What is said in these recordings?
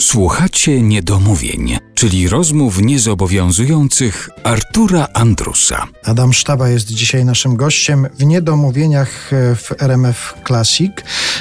Słuchacie niedomówień, czyli rozmów niezobowiązujących Artura Andrusa. Adam Sztaba jest dzisiaj naszym gościem w niedomówieniach w RMF Classic.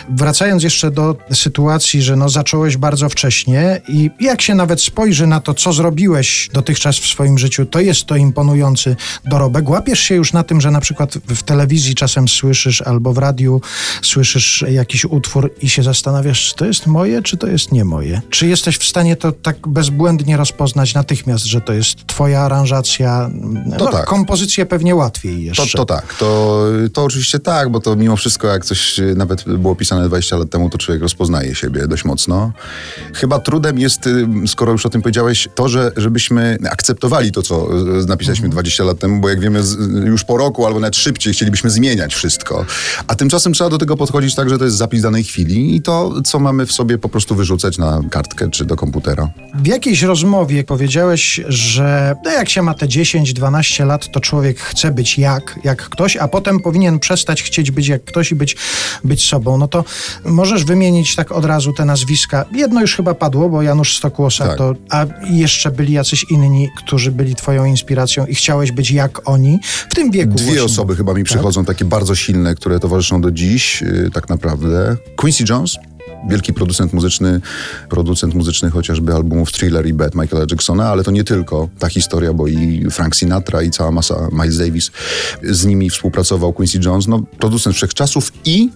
Wracając jeszcze do sytuacji, że no zacząłeś bardzo wcześnie i jak się nawet spojrzy na to, co zrobiłeś dotychczas w swoim życiu, to jest to imponujący dorobek. Łapiesz się już na tym, że na przykład w telewizji czasem słyszysz albo w radiu słyszysz jakiś utwór i się zastanawiasz, czy to jest moje, czy to jest nie moje. Czy jesteś w stanie to tak bezbłędnie rozpoznać natychmiast, że to jest twoja aranżacja? To no, tak. Kompozycję pewnie łatwiej To, jeszcze. to tak, to, to oczywiście tak, bo to mimo wszystko, jak coś nawet było pisane 20 lat temu, to człowiek rozpoznaje siebie dość mocno. Chyba trudem jest, y, skoro już o tym powiedziałeś, to, że żebyśmy akceptowali to, co y, napisaliśmy 20 lat temu, bo jak wiemy, z- już po roku albo nawet szybciej chcielibyśmy zmieniać wszystko. A tymczasem trzeba do tego podchodzić tak, że to jest zapis danej chwili i to, co mamy w sobie, po prostu wyrzucać na kartkę czy do komputera. W jakiejś rozmowie powiedziałeś, że no jak się ma te 10-12 lat, to człowiek chce być jak, jak ktoś, a potem powinien przestać chcieć być jak ktoś i być, być sobą. No to możesz wymienić tak od razu te nazwiska. Jedno już chyba padło, bo Janusz Stokłosa Tak. to, a jeszcze byli jacyś inni, którzy byli twoją inspiracją i chciałeś być jak oni w tym wieku Dwie właśnie. osoby chyba mi przychodzą, takie bardzo silne, które towarzyszą do dziś, yy, tak naprawdę. Quincy Jones, wielki producent muzyczny, producent muzyczny chociażby albumów Thriller i Bad Michaela Jacksona, ale to nie tylko ta historia, bo i Frank Sinatra i cała masa Miles Davis z nimi współpracował Quincy Jones, no producent wszechczasów i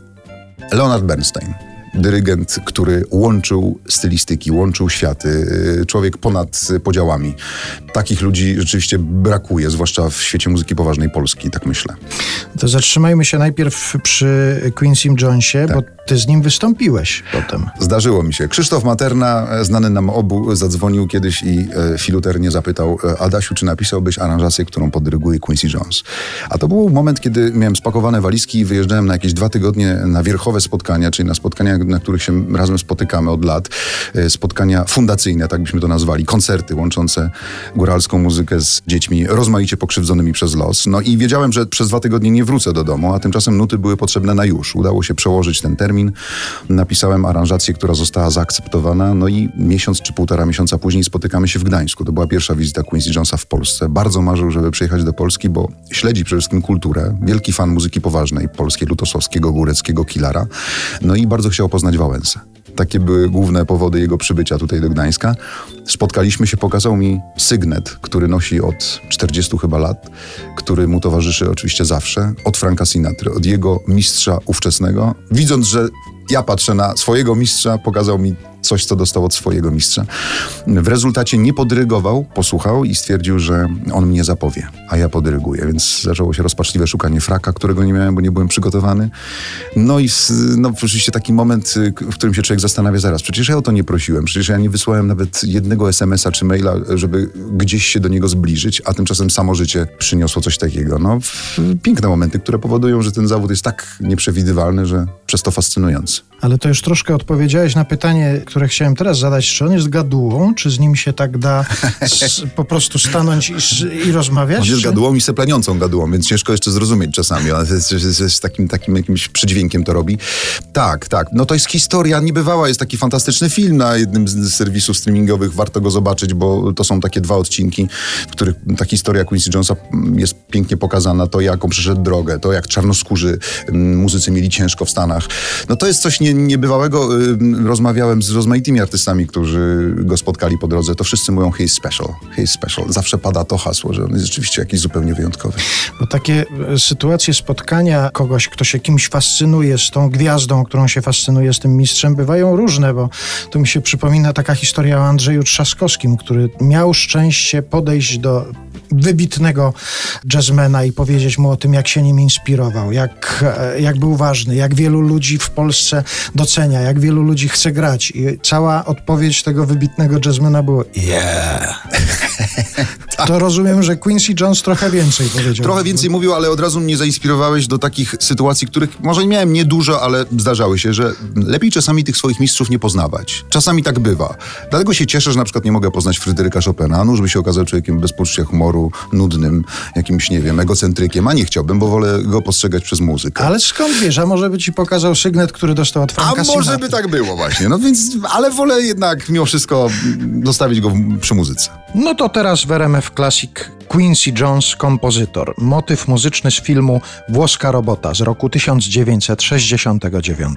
Leonard Bernstein. Dyrygent, który łączył stylistyki, łączył światy, yy, człowiek ponad yy, podziałami. Takich ludzi rzeczywiście brakuje, zwłaszcza w świecie muzyki poważnej Polski, tak myślę. To zatrzymajmy się najpierw przy Quincy Jonesie, Tak. bo ty z nim wystąpiłeś potem. Zdarzyło mi się. Krzysztof Materna, e, znany nam obu, zadzwonił kiedyś i e, filuternie zapytał e, Adasiu, czy napisałbyś aranżację, którą podryguje Quincy Jones. A to był moment, kiedy miałem spakowane walizki i wyjeżdżałem na jakieś dwa tygodnie na wierchowe spotkania, czyli na spotkania, na których się razem spotykamy od lat. E, Spotkania fundacyjne, tak byśmy to nazwali. Koncerty łączące góralską muzykę z dziećmi rozmaicie pokrzywdzonymi przez los. No i wiedziałem, że przez dwa tygodnie nie wrócę do domu, a tymczasem nuty były potrzebne na już. Udało się przełożyć ten termin. Napisałem aranżację, która została zaakceptowana. No i miesiąc czy półtora miesiąca później spotykamy się w Gdańsku. To była pierwsza wizyta Quincy Jonesa w Polsce. Bardzo marzył, żeby przyjechać do Polski, bo śledzi przede wszystkim kulturę. Wielki fan muzyki poważnej, polskiej, Lutosowskiego, Góreckiego, Kilara. No i bardzo chciał poznać Wałęsę. Takie były główne powody jego przybycia tutaj do Gdańska. Spotkaliśmy się, pokazał mi sygnet, który nosi od 40 chyba lat, który mu towarzyszy oczywiście zawsze, od Franka Sinatry, od jego mistrza ówczesnego. Widząc, że ja patrzę na swojego mistrza, pokazał mi coś, co dostał od swojego mistrza. W rezultacie nie podrygował, posłuchał i stwierdził, że on mnie zapowie, a ja podryguję. Więc zaczęło się rozpaczliwe szukanie fraka, którego nie miałem, bo nie byłem przygotowany. No i no, taki moment, y, w którym się człowiek zastanawia zaraz, przecież ja o to nie prosiłem, przecież ja nie wysłałem nawet jednego SMS-a czy maila, żeby gdzieś się do niego zbliżyć, a tymczasem samo życie przyniosło coś takiego. No, piękne momenty, które powodują, że ten zawód jest tak nieprzewidywalny, że przez to fascynujący. Ale to już troszkę odpowiedziałeś na pytanie, które chciałem teraz zadać. Czy on jest gadułą? Czy z nim się tak da s- po prostu stanąć i, i rozmawiać? On jest czy... gadułą i sepleniącą gadułą, więc ciężko jeszcze zrozumieć czasami. ale z, z, z, z takim, takim jakimś przydźwiękiem to robi. Tak, tak. No to jest historia niebywała. Jest taki fantastyczny film na jednym z z serwisów streamingowych. Warto go zobaczyć, bo to są takie dwa odcinki, w których ta historia Quincy Jonesa jest pięknie pokazana. To, jaką przeszedł drogę, to jak czarnoskórzy mm, muzycy mieli ciężko w Stanach. No to jest coś nie, niebywałego. Ym, Rozmawiałem z rozmaitymi artystami, którzy go spotkali po drodze. To wszyscy mówią he is special, he is special. Zawsze pada to hasło, że on jest rzeczywiście jakiś zupełnie wyjątkowy. Bo takie e, sytuacje spotkania kogoś, kto się kimś fascynuje, z tą gwiazdą, którą się fascynuje, z tym mistrzem, bywają różne, bo tu mi się przypomina taka historia o Andrzeju Trzaskowskim, który miał szczęście podejść do wybitnego jazzmena i powiedzieć mu o tym, jak się nim inspirował, jak, e, jak był ważny, jak wielu ludzi w Polsce docenia, jak wielu ludzi chce grać. I cała odpowiedź tego wybitnego jazzmena było yeah. To rozumiem, że Quincy Jones trochę więcej powiedział. Trochę więcej mówił, ale od razu mnie zainspirowałeś do takich sytuacji, których może nie miałem niedużo, ale zdarzały się, że lepiej czasami tych swoich mistrzów nie poznawać. Czasami tak bywa. Dlatego się cieszę, że na przykład nie mogę poznać Fryderyka Chopina, no żeby się okazał człowiekiem bez poczucia humoru, nudnym, jakimś, nie wiem, egocentrykiem, a nie chciałbym, bo wolę go postrzegać przez muzykę. Ale skąd wiesz, a może by ci pokazał sygnet, który dostał od A Franka może Sinatry? by tak było właśnie, no więc, ale wolę jednak mimo wszystko zostawić go przy muzyce. No to teraz w RMF Classic Quincy Jones, kompozytor. Motyw muzyczny z filmu Włoska robota z roku 1969.